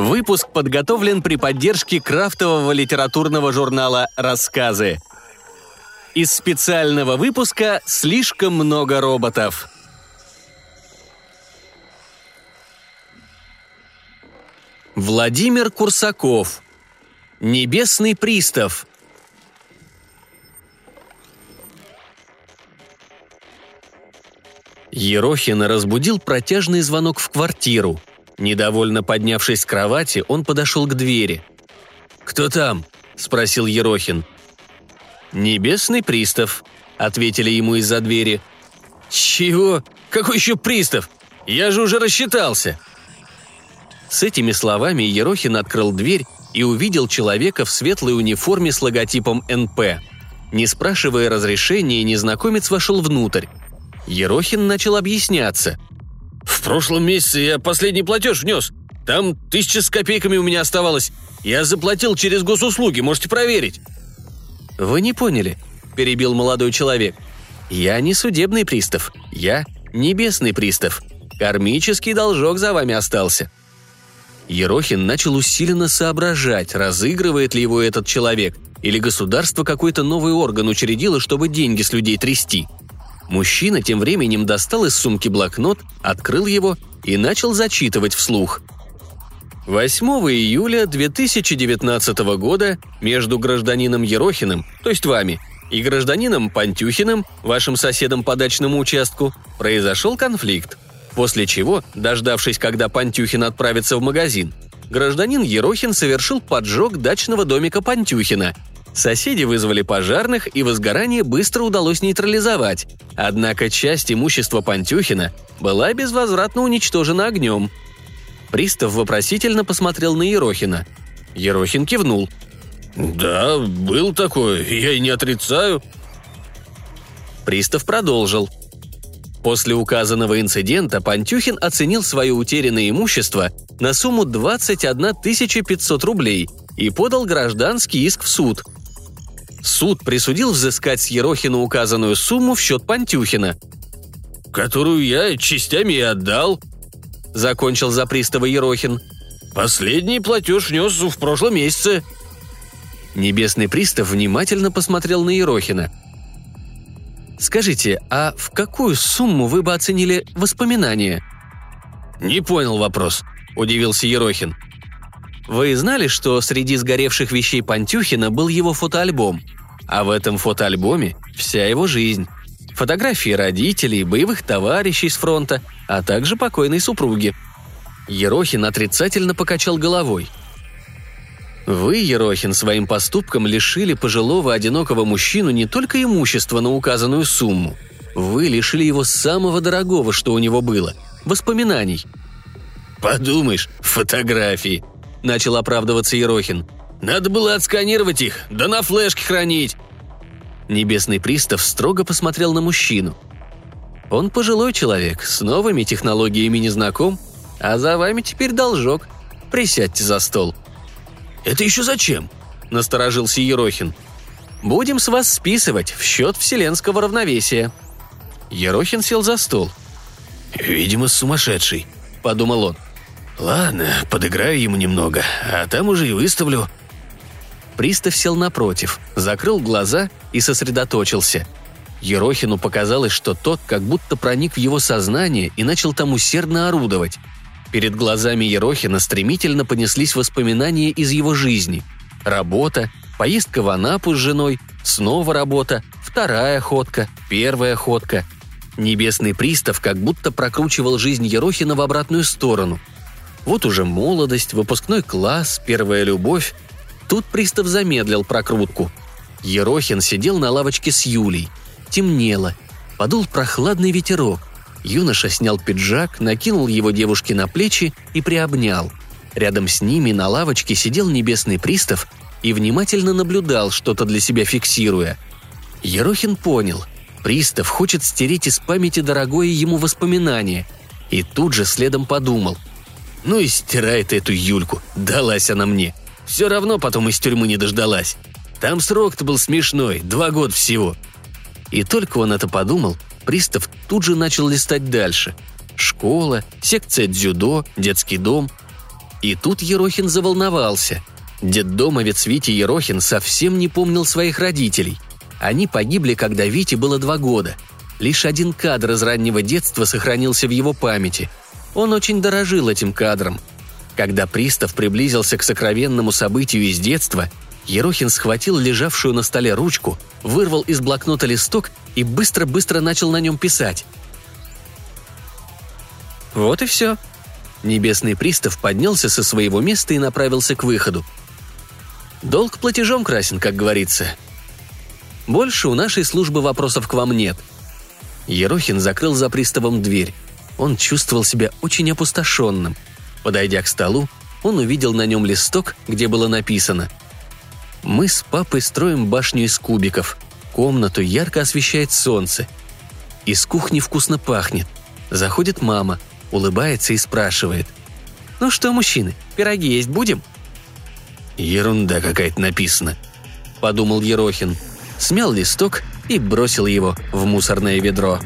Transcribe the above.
Выпуск подготовлен при поддержке крафтового литературного журнала «Рассказы». Из специального выпуска «Слишком много роботов». Владимир Курсаков. Небесный пристав. Ерохина разбудил протяжный звонок в квартиру. Недовольно поднявшись с кровати, он подошел к двери. «Кто там?» – спросил Ерохин. «Небесный пристав», – ответили ему из-за двери. «Чего? Какой еще пристав? Я же уже рассчитался!» С этими словами Ерохин открыл дверь и увидел человека в светлой униформе с логотипом НП. Не спрашивая разрешения, незнакомец вошел внутрь. Ерохин начал объясняться. «В прошлом месяце я последний платеж внес. Там тысяча с копейками у меня оставалось. Я заплатил через госуслуги, можете проверить». «Вы не поняли», – перебил молодой человек. «Я не судебный пристав. Я небесный пристав. Кармический должок за вами остался». Ерохин начал усиленно соображать, разыгрывает ли его этот человек, или государство какой-то новый орган учредило, чтобы деньги с людей трясти – Мужчина тем временем достал из сумки блокнот, открыл его и начал зачитывать вслух. 8 июля 2019 года между гражданином Ерохиным, то есть вами, и гражданином Пантюхиным, вашим соседом по дачному участку, произошел конфликт. После чего, дождавшись, когда Пантюхин отправится в магазин, гражданин Ерохин совершил поджог дачного домика Пантюхина – Соседи вызвали пожарных, и возгорание быстро удалось нейтрализовать. Однако часть имущества Пантюхина была безвозвратно уничтожена огнем. Пристав вопросительно посмотрел на Ерохина. Ерохин кивнул. «Да, был такой, я и не отрицаю». Пристав продолжил. После указанного инцидента Пантюхин оценил свое утерянное имущество на сумму 21 500 рублей и подал гражданский иск в суд – Суд присудил взыскать с Ерохина указанную сумму в счет Пантюхина. «Которую я частями и отдал», — закончил за пристава Ерохин. «Последний платеж нес в прошлом месяце». Небесный пристав внимательно посмотрел на Ерохина. «Скажите, а в какую сумму вы бы оценили воспоминания?» «Не понял вопрос», — удивился Ерохин. Вы знали, что среди сгоревших вещей Пантюхина был его фотоальбом? А в этом фотоальбоме вся его жизнь. Фотографии родителей, боевых товарищей с фронта, а также покойной супруги. Ерохин отрицательно покачал головой. Вы, Ерохин, своим поступком лишили пожилого одинокого мужчину не только имущества на указанную сумму. Вы лишили его самого дорогого, что у него было – воспоминаний. «Подумаешь, фотографии», – начал оправдываться Ерохин. «Надо было отсканировать их, да на флешке хранить». Небесный пристав строго посмотрел на мужчину. «Он пожилой человек, с новыми технологиями не знаком, а за вами теперь должок. Присядьте за стол». «Это еще зачем?» – насторожился Ерохин. «Будем с вас списывать в счет вселенского равновесия». Ерохин сел за стол. «Видимо, сумасшедший», – подумал он. «Ладно, подыграю ему немного, а там уже и выставлю». Пристав сел напротив, закрыл глаза и сосредоточился. Ерохину показалось, что тот как будто проник в его сознание и начал там усердно орудовать. Перед глазами Ерохина стремительно понеслись воспоминания из его жизни. Работа, поездка в Анапу с женой, снова работа, вторая ходка, первая ходка. Небесный пристав как будто прокручивал жизнь Ерохина в обратную сторону – вот уже молодость, выпускной класс, первая любовь. Тут пристав замедлил прокрутку. Ерохин сидел на лавочке с Юлей. Темнело. Подул прохладный ветерок. Юноша снял пиджак, накинул его девушке на плечи и приобнял. Рядом с ними на лавочке сидел небесный пристав и внимательно наблюдал, что-то для себя фиксируя. Ерохин понял. Пристав хочет стереть из памяти дорогое ему воспоминание. И тут же следом подумал – ну и стирает эту Юльку, далась она мне. Все равно потом из тюрьмы не дождалась. Там срок-то был смешной, два года всего. И только он это подумал, пристав тут же начал листать дальше. Школа, секция дзюдо, детский дом. И тут Ерохин заволновался. Детдомовец Витя Ерохин совсем не помнил своих родителей. Они погибли, когда Вите было два года. Лишь один кадр из раннего детства сохранился в его памяти. Он очень дорожил этим кадром. Когда пристав приблизился к сокровенному событию из детства, Ерохин схватил лежавшую на столе ручку, вырвал из блокнота листок и быстро-быстро начал на нем писать. Вот и все. Небесный пристав поднялся со своего места и направился к выходу. Долг платежом красен, как говорится. Больше у нашей службы вопросов к вам нет. Ерохин закрыл за приставом дверь. Он чувствовал себя очень опустошенным. Подойдя к столу, он увидел на нем листок, где было написано «Мы с папой строим башню из кубиков. Комнату ярко освещает солнце. Из кухни вкусно пахнет. Заходит мама – улыбается и спрашивает. «Ну что, мужчины, пироги есть будем?» «Ерунда какая-то написана», — подумал Ерохин. Смял листок и бросил его в мусорное ведро.